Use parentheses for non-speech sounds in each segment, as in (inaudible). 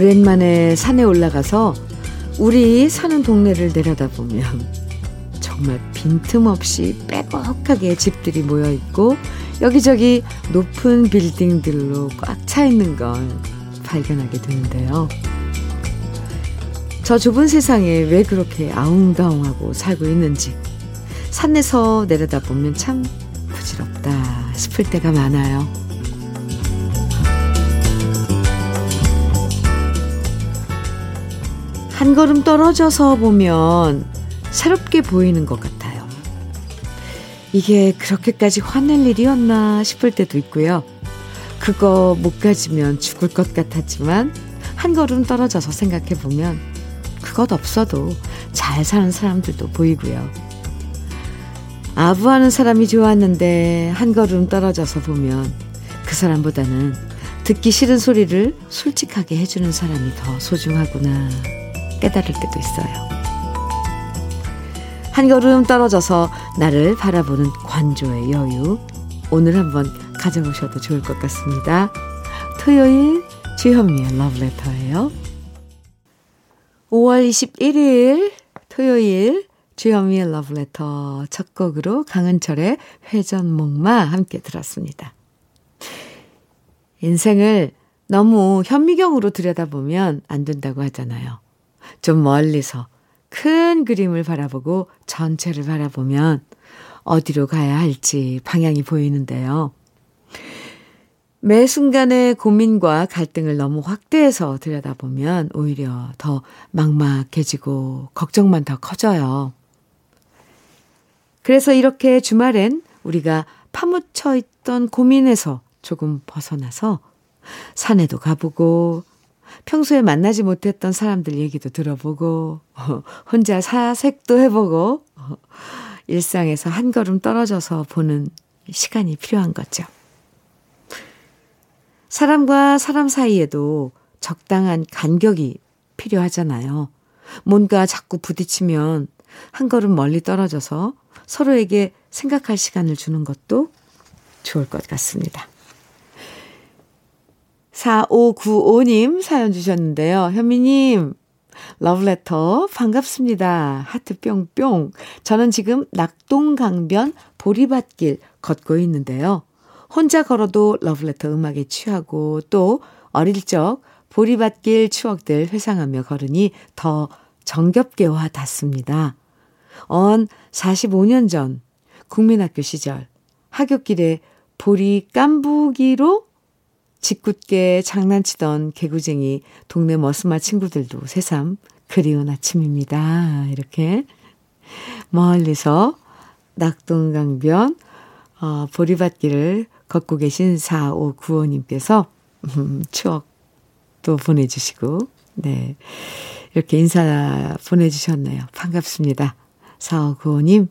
오랜만에 산에 올라가서 우리 사는 동네를 내려다보면 정말 빈틈없이 빼곡하게 집들이 모여 있고 여기저기 높은 빌딩들로 꽉 차 있는 걸 발견하게 되는데요. 저 좁은 세상에 왜 그렇게 아웅다웅하고 살고 있는지 산에서 내려다보면 참 부질없다 싶을 때가 많아요. 한 걸음 떨어져서 보면 새롭게 보이는 것 같아요. 이게 그렇게까지 화낼 일이었나 싶을 때도 있고요. 그거 못 가지면 죽을 것 같았지만 한 걸음 떨어져서 생각해 보면 그것 없어도 잘 사는 사람들도 보이고요. 아부하는 사람이 좋았는데 한 걸음 떨어져서 보면 그 사람보다는 듣기 싫은 소리를 솔직하게 해주는 사람이 더 소중하구나 깨달을 때도 있어요. 한 걸음 떨어져서 나를 바라보는 관조의 여유. 오늘 한번 가져보셔도 좋을 것 같습니다. 토요일 주현미의 러브레터예요. 5월 21일 토요일 주현미의 러브레터 첫 곡으로 강은철의 회전목마 함께 들었습니다. 인생을 너무 현미경으로 들여다보면 안 된다고 하잖아요. 좀 멀리서 큰 그림을 바라보고 전체를 바라보면 어디로 가야 할지 방향이 보이는데요. 매 순간의 고민과 갈등을 너무 확대해서 들여다보면 오히려 더 막막해지고 걱정만 더 커져요. 그래서 이렇게 주말엔 우리가 파묻혀 있던 고민에서 조금 벗어나서 산에도 가보고 평소에 만나지 못했던 사람들 얘기도 들어보고, 혼자 사색도 해보고, 일상에서 한 걸음 떨어져서 보는 시간이 필요한 거죠. 사람과 사람 사이에도 적당한 간격이 필요하잖아요. 뭔가 자꾸 부딪히면 한 걸음 멀리 떨어져서 서로에게 생각할 시간을 주는 것도 좋을 것 같습니다. 4595님 사연 주셨는데요. 현미님, 러브레터 반갑습니다. 하트 뿅뿅. 저는 지금 낙동강변 보리밭길 걷고 있는데요. 혼자 걸어도 러브레터 음악에 취하고 또 어릴 적 보리밭길 추억들 회상하며 걸으니 더 정겹게 와 닿습니다. 언 45년 전 국민학교 시절 하굣길에 보리 깐부기로 짓궂게 장난치던 개구쟁이 동네 머스마 친구들도 새삼 그리운 아침입니다. 이렇게 멀리서 낙동강변 어, 보리밭길을 걷고 계신 4595님께서 음, 추억도 보내주시고 네 이렇게 인사 보내주셨네요. 반갑습니다. 4595님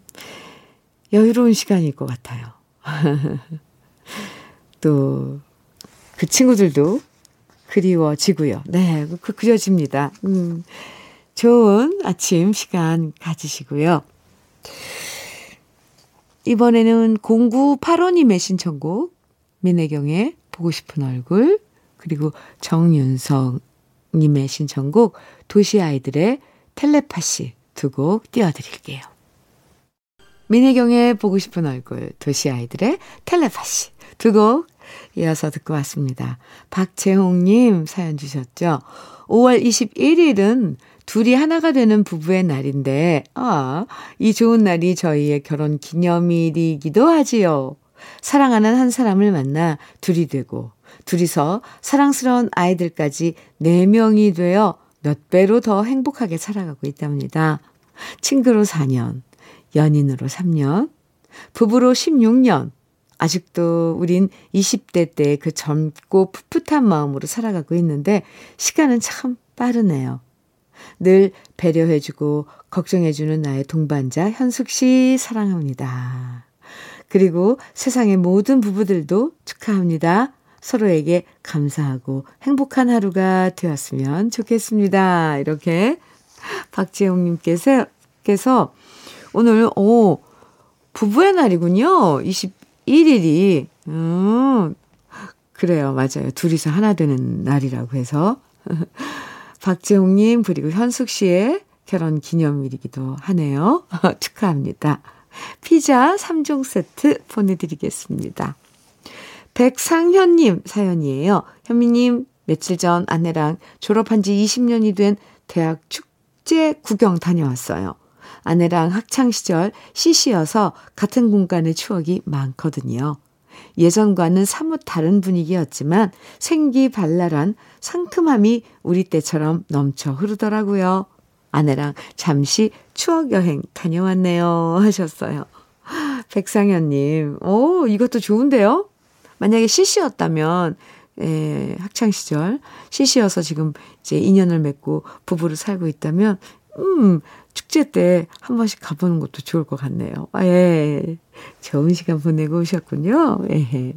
여유로운 시간일 것 같아요. (laughs) 또 그 친구들도 그리워지고요. 네, 그, 그려집니다. 음, 좋은 아침 시간 가지시고요. 이번에는 0985님의 신청곡, 민혜경의 보고 싶은 얼굴, 그리고 정윤성님의 신청곡, 도시 아이들의 텔레파시 두 곡 띄워드릴게요. 민혜경의 보고 싶은 얼굴, 도시 아이들의 텔레파시 두 곡 이어서 듣고 왔습니다. 박재홍님 사연 주셨죠? 5월 21일은 둘이 하나가 되는 부부의 날인데, 아, 이 좋은 날이 저희의 결혼 기념일이기도 하지요. 사랑하는 한 사람을 만나 둘이 되고, 둘이서 사랑스러운 아이들까지 4명이 되어 몇 배로 더 행복하게 살아가고 있답니다. 친구로 4년, 연인으로 3년, 부부로 16년, 아직도 우린 20대 때 그 젊고 풋풋한 마음으로 살아가고 있는데 시간은 참 빠르네요. 늘 배려해주고 걱정해주는 나의 동반자 현숙 씨 사랑합니다. 그리고 세상의 모든 부부들도 축하합니다. 서로에게 감사하고 행복한 하루가 되었으면 좋겠습니다. 이렇게 박지영님께서 오늘 오 부부의 날이군요. 20 1일이, 음, 그래요. 맞아요. 둘이서 하나 되는 날이라고 해서 (laughs) 박재홍님, 그리고 현숙 씨의 결혼 기념일이기도 하네요. (laughs) 축하합니다. 피자 3종 세트 보내드리겠습니다. 백상현님 사연이에요. 현미님, 며칠 전 아내랑 졸업한 지 20년이 된 대학 축제 구경 다녀왔어요. 아내랑 학창시절 CC여서 같은 공간의 추억이 많거든요. 예전과는 사뭇 다른 분위기였지만 생기 발랄한 상큼함이 우리 때처럼 넘쳐 흐르더라고요. 아내랑 잠시 추억여행 다녀왔네요. 하셨어요. 백상현님, 오, 이것도 좋은데요? 만약에 CC였다면, 예, 학창시절, CC여서 지금 이제 인연을 맺고 부부를 살고 있다면, 음, 축제 때 한 번씩 가보는 것도 좋을 것 같네요. 아, 예. 좋은 시간 보내고 오셨군요. 예.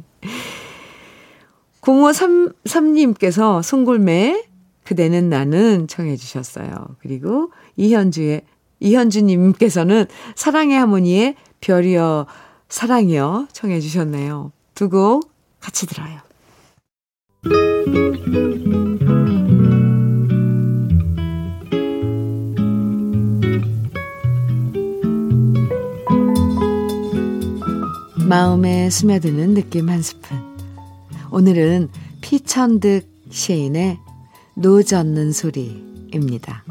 0533님께서 송골매 그대는 나는 청해 주셨어요. 그리고 이현주의 이현주님께서는 사랑의 하모니의 별이여 사랑이여 청해 주셨네요. 두 곡 같이 들어요. 마음에 스며드는 느낌 한 스푼. 오늘은 피천득 시인의 노젓는 소리입니다.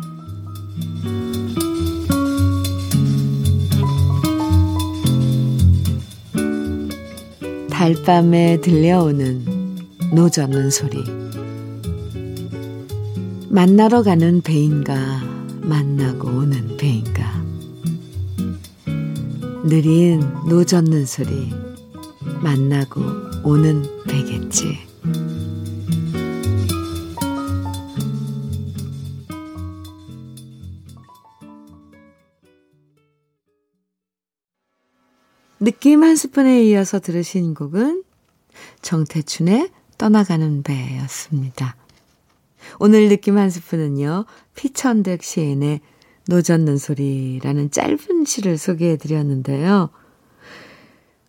달밤에 들려오는 노젓는 소리. 만나러 가는 배인가, 만나고 오는 배인가. 느린 노젓는 소리. 만나고 오는 배겠지. 느낌 한 스푼에 이어서 들으신 곡은 정태춘의 떠나가는 배였습니다. 오늘 느낌 한 스푼은요, 피천득 시인의 노젓는 소리라는 짧은 시를 소개해 드렸는데요.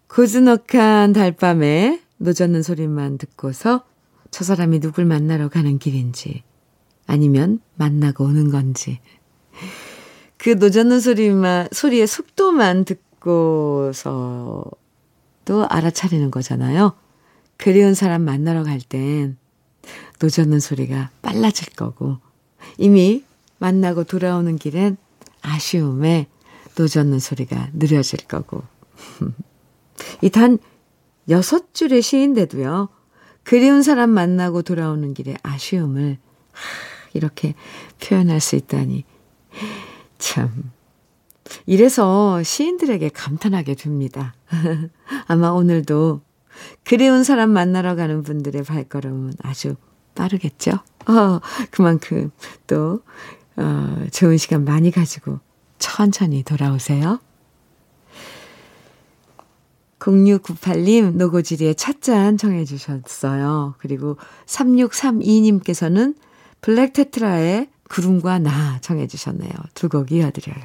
고즈넉한 달밤에 노젓는 소리만 듣고서 저 사람이 누굴 만나러 가는 길인지 아니면 만나고 오는 건지 그 노젓는 소리만 소리의 속도만 듣고 듣고서도 알아차리는 거잖아요. 그리운 사람 만나러 갈 땐 노젓는 소리가 빨라질 거고 이미 만나고 돌아오는 길엔 아쉬움에 노젓는 소리가 느려질 거고 (laughs) 이 단 여섯 줄의 시인데도요. 그리운 사람 만나고 돌아오는 길에 아쉬움을 이렇게 표현할 수 있다니 참 이래서 시인들에게 감탄하게 됩니다. (laughs) 아마 오늘도 그리운 사람 만나러 가는 분들의 발걸음은 아주 빠르겠죠? 어, 그만큼 또, 어, 좋은 시간 많이 가지고 천천히 돌아오세요. 0698님, 노고지리의 찻잔 청해 주셨어요. 그리고 3632님께서는 블랙테트라의 구름과 나 청해 주셨네요. 두 곡 이어드려요.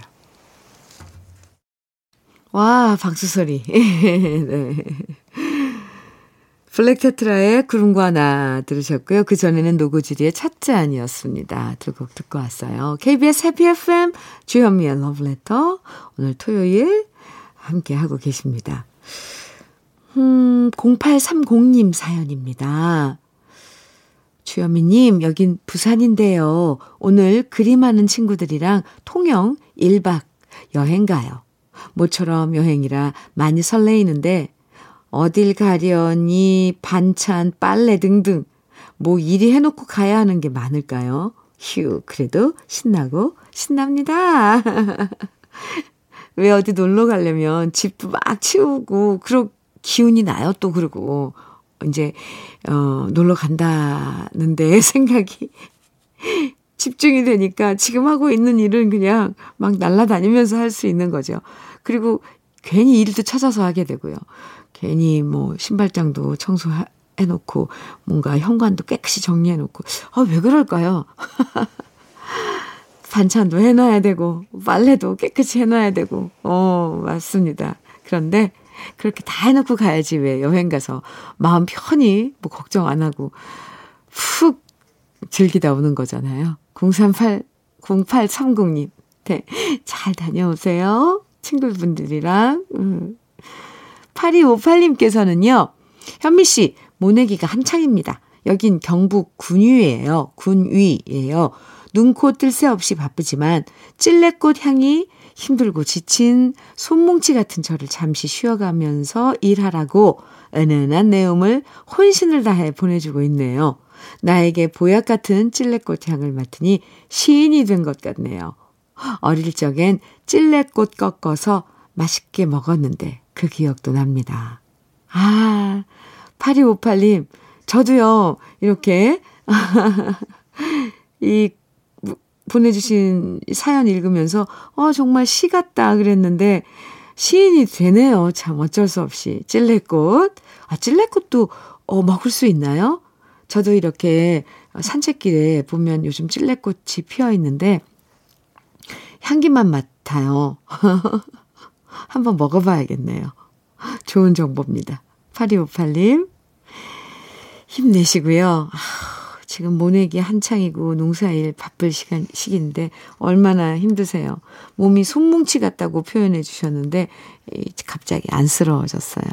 와, 박수 소리. (laughs) 네. 블랙테트라의 구름과 나 들으셨고요. 그 전에는 노고지리의 찻잔이었습니다. 두 곡 듣고 왔어요. KBS 해피 FM 주현미의 러브레터 오늘 토요일 함께 하고 계십니다. 음, 0830님 사연입니다. 주현미님, 여긴 부산인데요. 오늘 그림하는 친구들이랑 통영 1박 여행 가요. 모처럼 여행이라 많이 설레이는데 어딜 가려니 반찬, 빨래 등등 뭐 일이 해놓고 가야 하는 게 많을까요? 휴, 그래도 신나고 신납니다. (laughs) 왜 어디 놀러 가려면 집도 막 치우고 그러 기운이 나요 또 그러고 이제 어 놀러 간다는데 (laughs) 생각이 집중이 되니까 지금 하고 있는 일은 그냥 막 날아다니면서 할 수 있는 거죠. 그리고 괜히 일도 찾아서 하게 되고요. 괜히 뭐 신발장도 청소해 놓고 뭔가 현관도 깨끗이 정리해 놓고 아, 왜 그럴까요? (laughs) 반찬도 해놔야 되고 빨래도 깨끗이 해놔야 되고 어 맞습니다. 그런데 그렇게 다 해놓고 가야지 왜 여행 가서 마음 편히 뭐 걱정 안 하고 푹 즐기다 오는 거잖아요. 038, 0830님. 네. 잘 다녀오세요. 친구분들이랑. 음. 8258님께서는요, 현미 씨, 모내기가 한창입니다. 여긴 경북 군위예요. 군위예요. 눈코 뜰 새 없이 바쁘지만 찔레꽃 향이 힘들고 지친 손뭉치 같은 저를 잠시 쉬어가면서 일하라고 은은한 내용을 혼신을 다해 보내주고 있네요. 나에게 보약 같은 찔레꽃 향을 맡으니 시인이 된 것 같네요. 어릴 적엔 찔레꽃 꺾어서 맛있게 먹었는데 그 기억도 납니다. 아, 8258님, 저도요, 이렇게, (laughs) 이, 보내주신 사연 읽으면서, 어, 정말 시 같다 그랬는데, 시인이 되네요. 참, 어쩔 수 없이. 찔레꽃. 아, 찔레꽃도, 어, 먹을 수 있나요? 저도 이렇게 산책길에 보면 요즘 찔레꽃이 피어 있는데, 향기만 맡아요. (laughs) 한번 먹어봐야겠네요. 좋은 정보입니다. 8258님, 힘내시고요. 아, 지금 모내기 한창이고 농사일 바쁠 시간, 시기인데 얼마나 힘드세요. 몸이 손뭉치 같다고 표현해 주셨는데 갑자기 안쓰러워졌어요.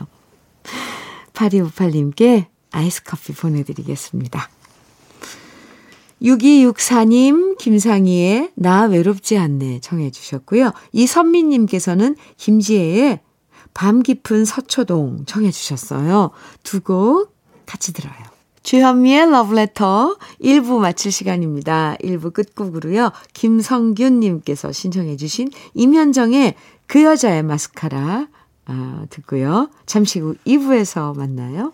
8258님께 아이스 커피 보내드리겠습니다. 6264님, 김상희의 나 외롭지 않네 청해 주셨고요. 이선미님께서는 김지혜의 밤 깊은 서초동 청해 주셨어요. 두 곡 같이 들어요. 주현미의 러브레터 1부 마칠 시간입니다. 1부 끝곡으로요. 김성균님께서 신청해 주신 임현정의 그 여자의 마스카라 아, 듣고요. 잠시 후 2부에서 만나요.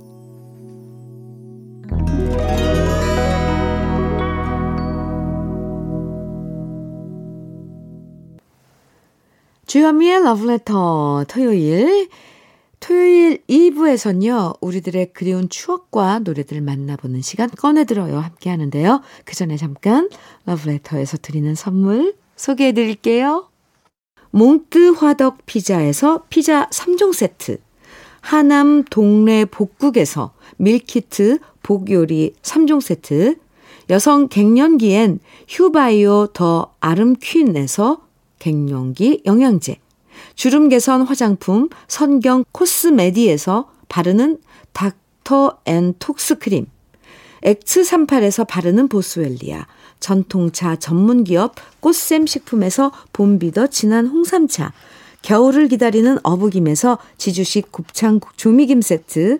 주현미의 러브레터 토요일 토요일 2부에선요. 우리들의 그리운 추억과 노래들을 만나보는 시간 꺼내들어요. 함께 하는데요. 그 전에 잠깐 러브레터에서 드리는 선물 소개해 드릴게요. 몽뜨 화덕 피자에서 피자 3종 세트 하남 동네 복국에서 밀키트 복요리 3종 세트. 여성 갱년기엔 휴바이오 더 아름퀸에서 갱년기 영양제, 주름 개선 화장품 선경 코스메디에서 바르는 닥터 앤 톡스 크림, 엑스38에서 바르는 보스웰리아, 전통차 전문기업 꽃샘 식품에서 봄비더 진한 홍삼차, 겨울을 기다리는 어부김에서 지주식 곱창 조미김 세트,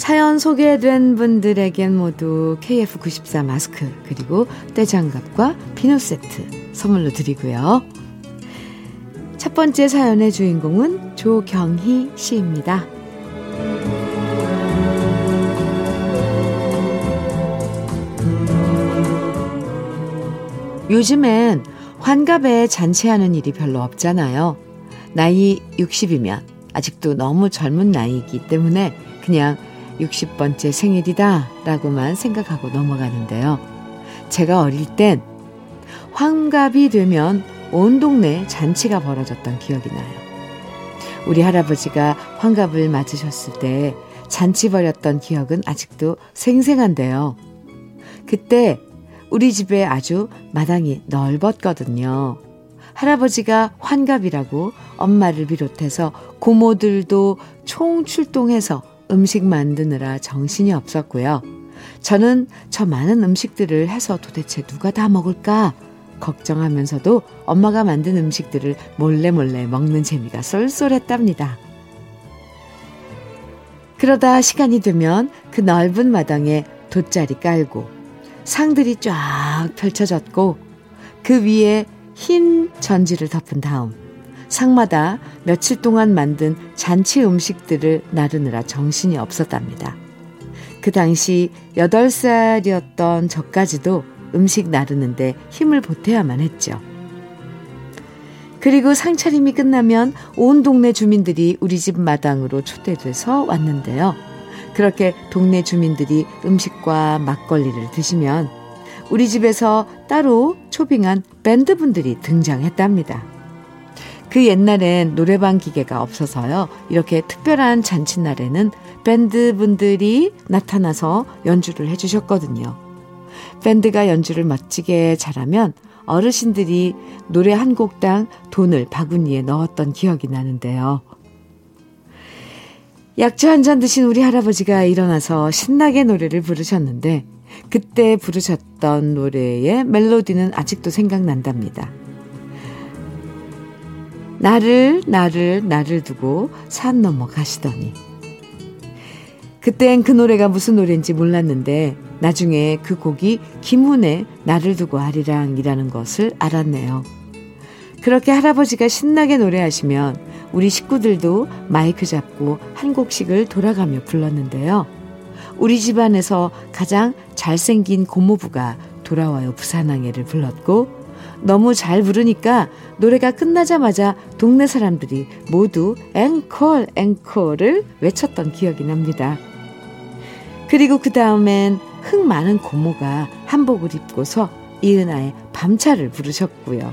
사연 소개된 분들에겐 모두 KF94 마스크 그리고 떼장갑과 비누 세트 선물로 드리고요. 첫 번째 사연의 주인공은 조경희 씨입니다. 요즘엔 환갑에 잔치하는 일이 별로 없잖아요. 나이 60이면 아직도 너무 젊은 나이이기 때문에 그냥 60번째 생일이다 라고만 생각하고 넘어가는데요. 제가 어릴 땐 환갑이 되면 온 동네 잔치가 벌어졌던 기억이 나요. 우리 할아버지가 환갑을 맞으셨을 때 잔치 벌였던 기억은 아직도 생생한데요. 그때 우리 집에 아주 마당이 넓었거든요. 할아버지가 환갑이라고 엄마를 비롯해서 고모들도 총 출동해서 음식 만드느라 정신이 없었고요. 저는 저 많은 음식들을 해서 도대체 누가 다 먹을까 걱정하면서도 엄마가 만든 음식들을 몰래 몰래 먹는 재미가 쏠쏠했답니다. 그러다 시간이 되면 그 넓은 마당에 돗자리 깔고 상들이 쫙 펼쳐졌고 그 위에 흰 전지를 덮은 다음 상마다 며칠 동안 만든 잔치 음식들을 나르느라 정신이 없었답니다. 그 당시 8살이었던 저까지도 음식 나르는데 힘을 보태야만 했죠. 그리고 상차림이 끝나면 온 동네 주민들이 우리 집 마당으로 초대돼서 왔는데요. 그렇게 동네 주민들이 음식과 막걸리를 드시면 우리 집에서 따로 초빙한 밴드분들이 등장했답니다. 그 옛날엔 노래방 기계가 없어서요. 이렇게 특별한 잔칫날에는 밴드 분들이 나타나서 연주를 해주셨거든요. 밴드가 연주를 멋지게 잘하면 어르신들이 노래 한 곡당 돈을 바구니에 넣었던 기억이 나는데요. 약주 한 잔 드신 우리 할아버지가 일어나서 신나게 노래를 부르셨는데 그때 부르셨던 노래의 멜로디는 아직도 생각난답니다. 나를 나를 나를 두고 산 넘어 가시더니 그땐 그 노래가 무슨 노래인지 몰랐는데 나중에 그 곡이 김훈의 나를 두고 아리랑이라는 것을 알았네요. 그렇게 할아버지가 신나게 노래하시면 우리 식구들도 마이크 잡고 한 곡씩을 돌아가며 불렀는데요. 우리 집안에서 가장 잘생긴 고모부가 돌아와요 부산항해를 불렀고 너무 잘 부르니까 노래가 끝나자마자 동네 사람들이 모두 앵콜 앵콜을 외쳤던 기억이 납니다. 그리고 그 다음엔 흥 많은 고모가 한복을 입고서 이은아의 밤차를 부르셨고요.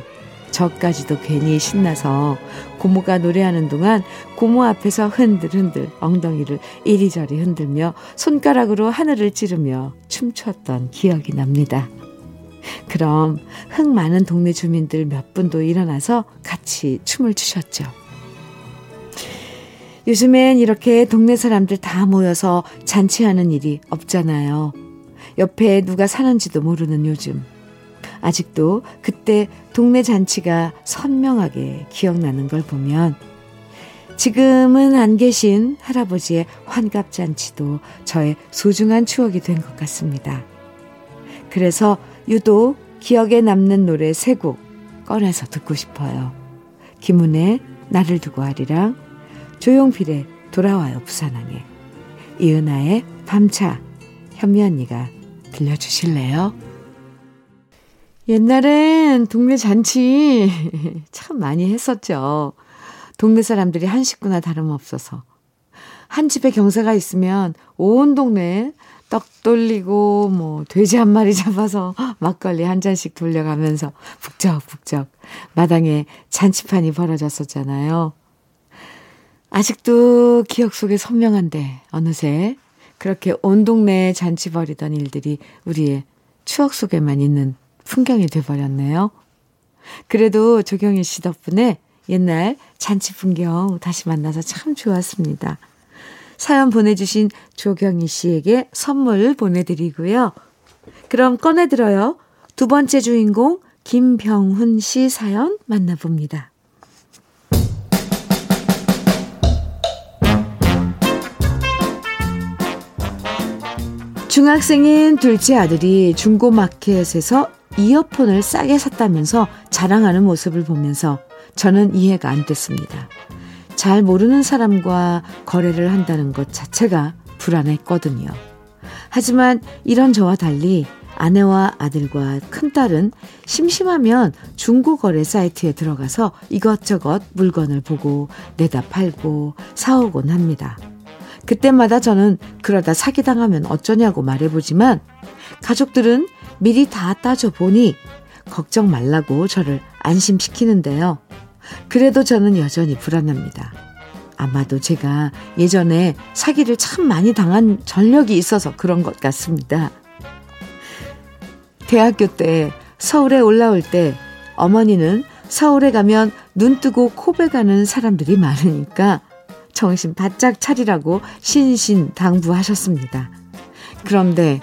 저까지도 괜히 신나서 고모가 노래하는 동안 고모 앞에서 흔들흔들 엉덩이를 이리저리 흔들며 손가락으로 하늘을 찌르며 춤췄던 기억이 납니다. 그럼 흥 많은 동네 주민들 몇 분도 일어나서 같이 춤을 추셨죠. 요즘엔 이렇게 동네 사람들 다 모여서 잔치하는 일이 없잖아요. 옆에 누가 사는지도 모르는 요즘. 아직도 그때 동네 잔치가 선명하게 기억나는 걸 보면 지금은 안 계신 할아버지의 환갑잔치도 저의 소중한 추억이 된 것 같습니다. 그래서 유독 기억에 남는 노래 세 곡 꺼내서 듣고 싶어요. 김은의 나를 두고 하리랑 조용필의 돌아와요 부산항에 이은아의 밤차 현미 언니가 들려주실래요? 옛날엔 동네 잔치 (laughs) 참 많이 했었죠. 동네 사람들이 한 식구나 다름없어서. 한 집에 경사가 있으면 온 동네에 떡 돌리고 뭐 돼지 한 마리 잡아서 (laughs) 막걸리 한 잔씩 돌려가면서 북적북적 마당에 잔치판이 벌어졌었잖아요. 아직도 기억 속에 선명한데 어느새 그렇게 온 동네에 잔치 벌이던 일들이 우리의 추억 속에만 있는 풍경이 돼버렸네요. 그래도 조경희 씨 덕분에 옛날 잔치 풍경 다시 만나서 참 좋았습니다. 사연 보내주신 조경희 씨에게 선물 보내드리고요. 그럼 꺼내들어요. 두 번째 주인공 김병훈 씨 사연 만나봅니다. 중학생인 둘째 아들이 중고마켓에서 이어폰을 싸게 샀다면서 자랑하는 모습을 보면서 저는 이해가 안 됐습니다. 잘 모르는 사람과 거래를 한다는 것 자체가 불안했거든요. 하지만 이런 저와 달리 아내와 아들과 큰딸은 심심하면 중고거래 사이트에 들어가서 이것저것 물건을 보고 내다 팔고 사오곤 합니다. 그때마다 저는 그러다 사기당하면 어쩌냐고 말해보지만 가족들은 미리 다 따져보니 걱정 말라고 저를 안심시키는데요. 그래도 저는 여전히 불안합니다. 아마도 제가 예전에 사기를 참 많이 당한 전력이 있어서 그런 것 같습니다. 대학교 때 서울에 올라올 때 어머니는 서울에 가면 눈 뜨고 코베 가는 사람들이 많으니까 정신 바짝 차리라고 신신 당부하셨습니다. 그런데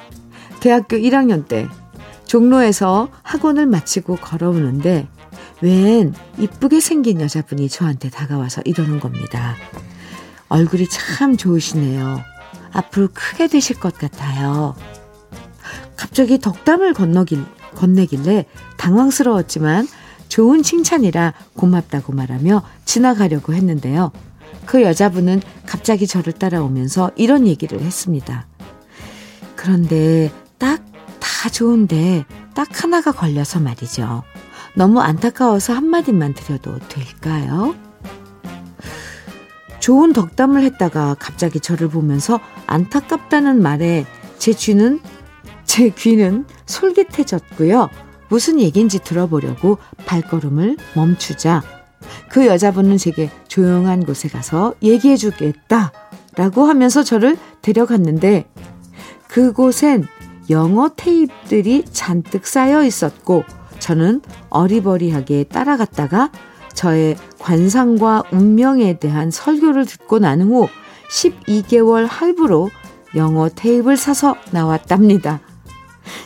대학교 1학년 때 종로에서 학원을 마치고 걸어오는데 웬 이쁘게 생긴 여자분이 저한테 다가와서 이러는 겁니다. 얼굴이 참 좋으시네요. 앞으로 크게 되실 것 같아요. 갑자기 덕담을 건너길, 건네길래 당황스러웠지만 좋은 칭찬이라 고맙다고 말하며 지나가려고 했는데요. 그 여자분은 갑자기 저를 따라오면서 이런 얘기를 했습니다. 그런데 딱 다 좋은데 딱 하나가 걸려서 말이죠. 너무 안타까워서 한마디만 드려도 될까요? 좋은 덕담을 했다가 갑자기 저를 보면서 안타깝다는 말에 제 귀는 제 귀는 솔깃해졌고요. 무슨 얘기인지 들어보려고 발걸음을 멈추자 그 여자분은 제게 조용한 곳에 가서 얘기해 주겠다 라고 하면서 저를 데려갔는데 그곳엔 영어 테이프들이 잔뜩 쌓여 있었고 저는 어리버리하게 따라갔다가 저의 관상과 운명에 대한 설교를 듣고 난 후 12개월 할부로 영어 테이프를 사서 나왔답니다.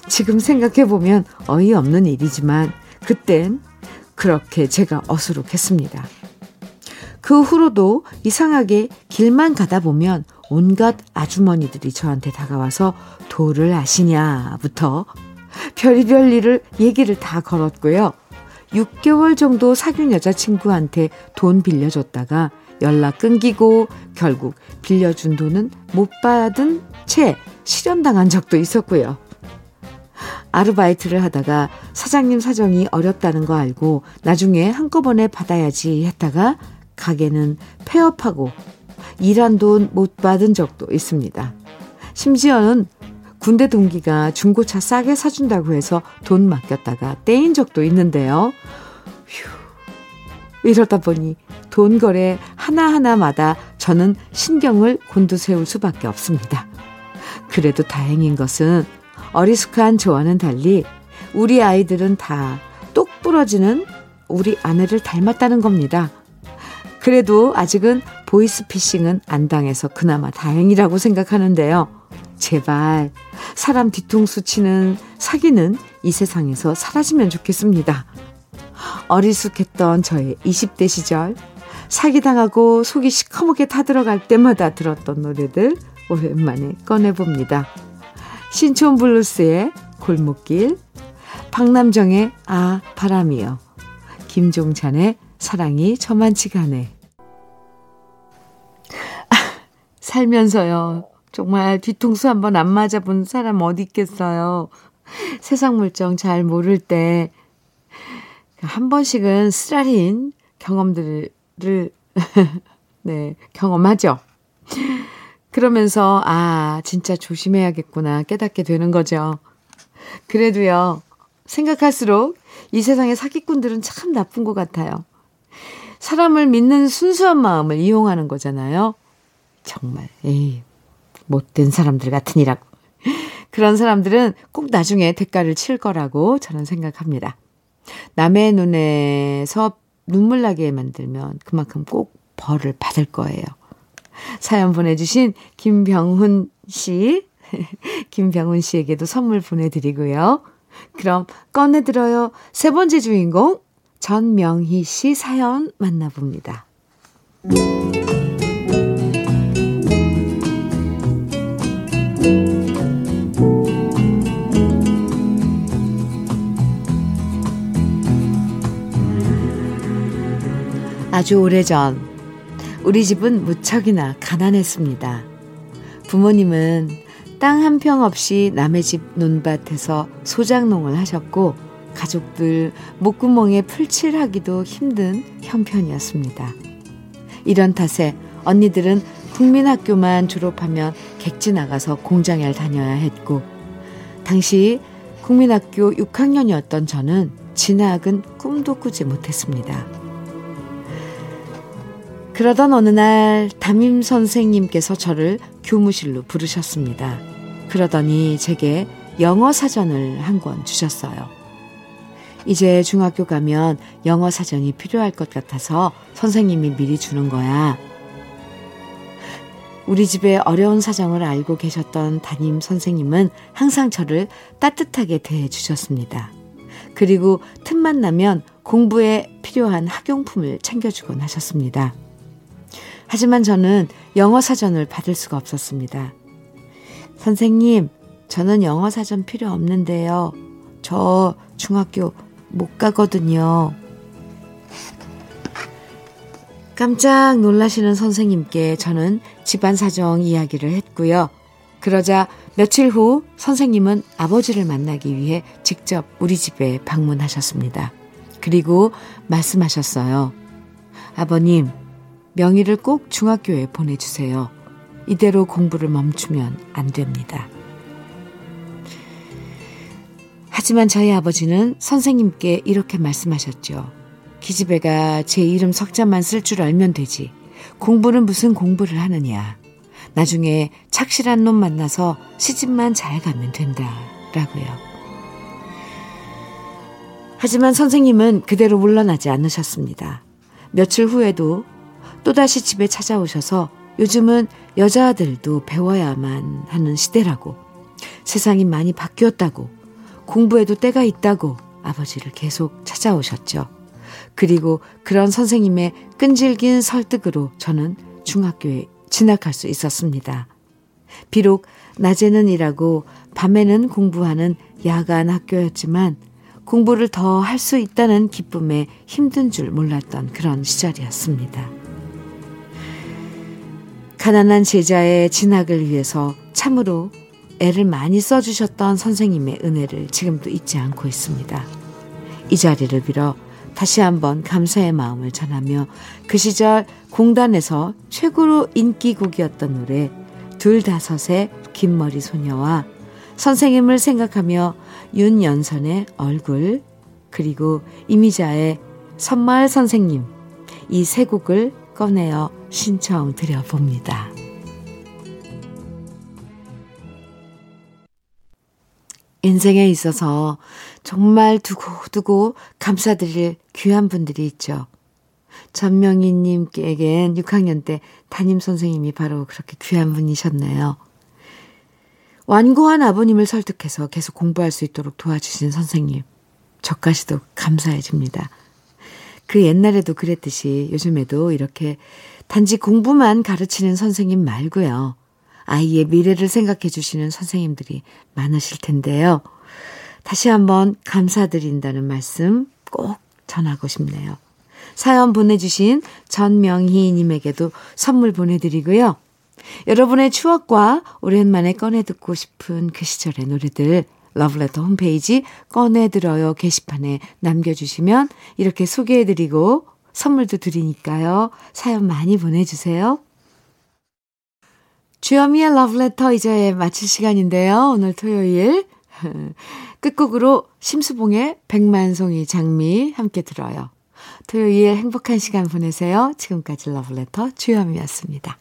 지금 생각해보면 어이없는 일이지만 그땐 그렇게 제가 어수룩했습니다. 그 후로도 이상하게 길만 가다 보면 온갖 아주머니들이 저한테 다가와서 도를 아시냐부터 별의별 일을 얘기를 다 걸었고요. 6개월 정도 사귄 여자친구한테 돈 빌려줬다가 연락 끊기고 결국 빌려준 돈은 못 받은 채 실현당한 적도 있었고요. 아르바이트를 하다가 사장님 사정이 어렵다는 거 알고 나중에 한꺼번에 받아야지 했다가 가게는 폐업하고 일한 돈 못 받은 적도 있습니다. 심지어는 군대 동기가 중고차 싸게 사준다고 해서 돈 맡겼다가 떼인 적도 있는데요. 휴, 이러다 보니 돈 거래 하나하나마다 저는 신경을 곤두세울 수밖에 없습니다. 그래도 다행인 것은 어리숙한 저와는 달리 우리 아이들은 다 똑 부러지는 우리 아내를 닮았다는 겁니다. 그래도 아직은 보이스피싱은 안 당해서 그나마 다행이라고 생각하는데요. 제발 사람 뒤통수 치는 사기는 이 세상에서 사라지면 좋겠습니다. 어리숙했던 저의 20대 시절 사기당하고 속이 시커멓게 타들어갈 때마다 들었던 노래들 오랜만에 꺼내봅니다. 신촌 블루스의 골목길, 박남정의 아 바람이요, 김종찬의 사랑이 저만치가 네. 살면서요. 정말 뒤통수 한번 안 맞아본 사람 어디 있겠어요. 세상 물정 잘 모를 때 한 번씩은 쓰라린 경험들을 (laughs) 네, 경험하죠. 그러면서 아, 진짜 조심해야겠구나 깨닫게 되는 거죠. 그래도요. 생각할수록 이 세상의 사기꾼들은 참 나쁜 것 같아요. 사람을 믿는 순수한 마음을 이용하는 거잖아요. 정말 에이 못된 사람들 같으니라고. (laughs) 그런 사람들은 꼭 나중에 대가를 칠 거라고 저는 생각합니다. 남의 눈에서 눈물 나게 만들면 그만큼 꼭 벌을 받을 거예요. 사연 보내주신 김병훈 씨, (laughs) 김병훈 씨에게도 선물 보내드리고요. 그럼 꺼내들어요. 세 번째 주인공 전명희 씨 사연 만나봅니다. 아주 오래전 우리 집은 무척이나 가난했습니다. 부모님은 땅 한 평 없이 남의 집 논밭에서 소작농을 하셨고 가족들 목구멍에 풀칠하기도 힘든 형편이었습니다. 이런 탓에 언니들은 국민학교만 졸업하면 객지 나가서 공장에 다녀야 했고 당시 국민학교 6학년이었던 저는 진학은 꿈도 꾸지 못했습니다. 그러던 어느 날 담임 선생님께서 저를 교무실로 부르셨습니다. 그러더니 제게 영어 사전을 한 권 주셨어요. 이제 중학교 가면 영어 사전이 필요할 것 같아서 선생님이 미리 주는 거야. 우리 집의 어려운 사정을 알고 계셨던 담임 선생님은 항상 저를 따뜻하게 대해 주셨습니다. 그리고 틈만 나면 공부에 필요한 학용품을 챙겨주곤 하셨습니다. 하지만 저는 영어 사전을 받을 수가 없었습니다. 선생님, 저는 영어 사전 필요 없는데요. 저 중학교 못 가거든요. 깜짝 놀라시는 선생님께 저는 집안 사정 이야기를 했고요. 그러자 며칠 후 선생님은 아버지를 만나기 위해 직접 우리 집에 방문하셨습니다. 그리고 말씀하셨어요. 아버님, 명의를 꼭 중학교에 보내주세요. 이대로 공부를 멈추면 안 됩니다. 하지만 저희 아버지는 선생님께 이렇게 말씀하셨죠. 기집애가 제 이름 석자만 쓸 줄 알면 되지. 공부는 무슨 공부를 하느냐. 나중에 착실한 놈 만나서 시집만 잘 가면 된다. 라고요. 하지만 선생님은 그대로 물러나지 않으셨습니다. 며칠 후에도 또다시 집에 찾아오셔서 요즘은 여자들도 배워야만 하는 시대라고 세상이 많이 바뀌었다고 공부에도 때가 있다고 아버지를 계속 찾아오셨죠. 그리고 그런 선생님의 끈질긴 설득으로 저는 중학교에 진학할 수 있었습니다. 비록 낮에는 일하고 밤에는 공부하는 야간 학교였지만 공부를 더 할 수 있다는 기쁨에 힘든 줄 몰랐던 그런 시절이었습니다. 가난한 제자의 진학을 위해서 참으로 애를 많이 써주셨던 선생님의 은혜를 지금도 잊지 않고 있습니다. 이 자리를 빌어 다시 한번 감사의 마음을 전하며 그 시절 공단에서 최고로 인기곡이었던 노래 둘다섯의 긴머리 소녀와 선생님을 생각하며 윤연선의 얼굴 그리고 이미자의 선마을 선생님 이 세 곡을 꺼내어 신청 드려 봅니다. 인생에 있어서 정말 두고두고 감사드릴 귀한 분들이 있죠. 전명희님께겐 6학년 때 담임 선생님이 바로 그렇게 귀한 분이셨네요. 완고한 아버님을 설득해서 계속 공부할 수 있도록 도와주신 선생님. 저까지도 감사해집니다. 그 옛날에도 그랬듯이 요즘에도 이렇게 단지 공부만 가르치는 선생님 말고요. 아이의 미래를 생각해 주시는 선생님들이 많으실 텐데요. 다시 한번 감사드린다는 말씀 꼭 전하고 싶네요. 사연 보내주신 전명희님에게도 선물 보내드리고요. 여러분의 추억과 오랜만에 꺼내 듣고 싶은 그 시절의 노래들 러브레터 홈페이지 꺼내들어요 게시판에 남겨주시면 이렇게 소개해드리고 선물도 드리니까요. 사연 많이 보내주세요. 주여미의 러브레터 이제 마칠 시간인데요. 오늘 토요일 (laughs) 끝곡으로 심수봉의 백만송이 장미 함께 들어요. 토요일 행복한 시간 보내세요. 지금까지 러브레터 주여미였습니다.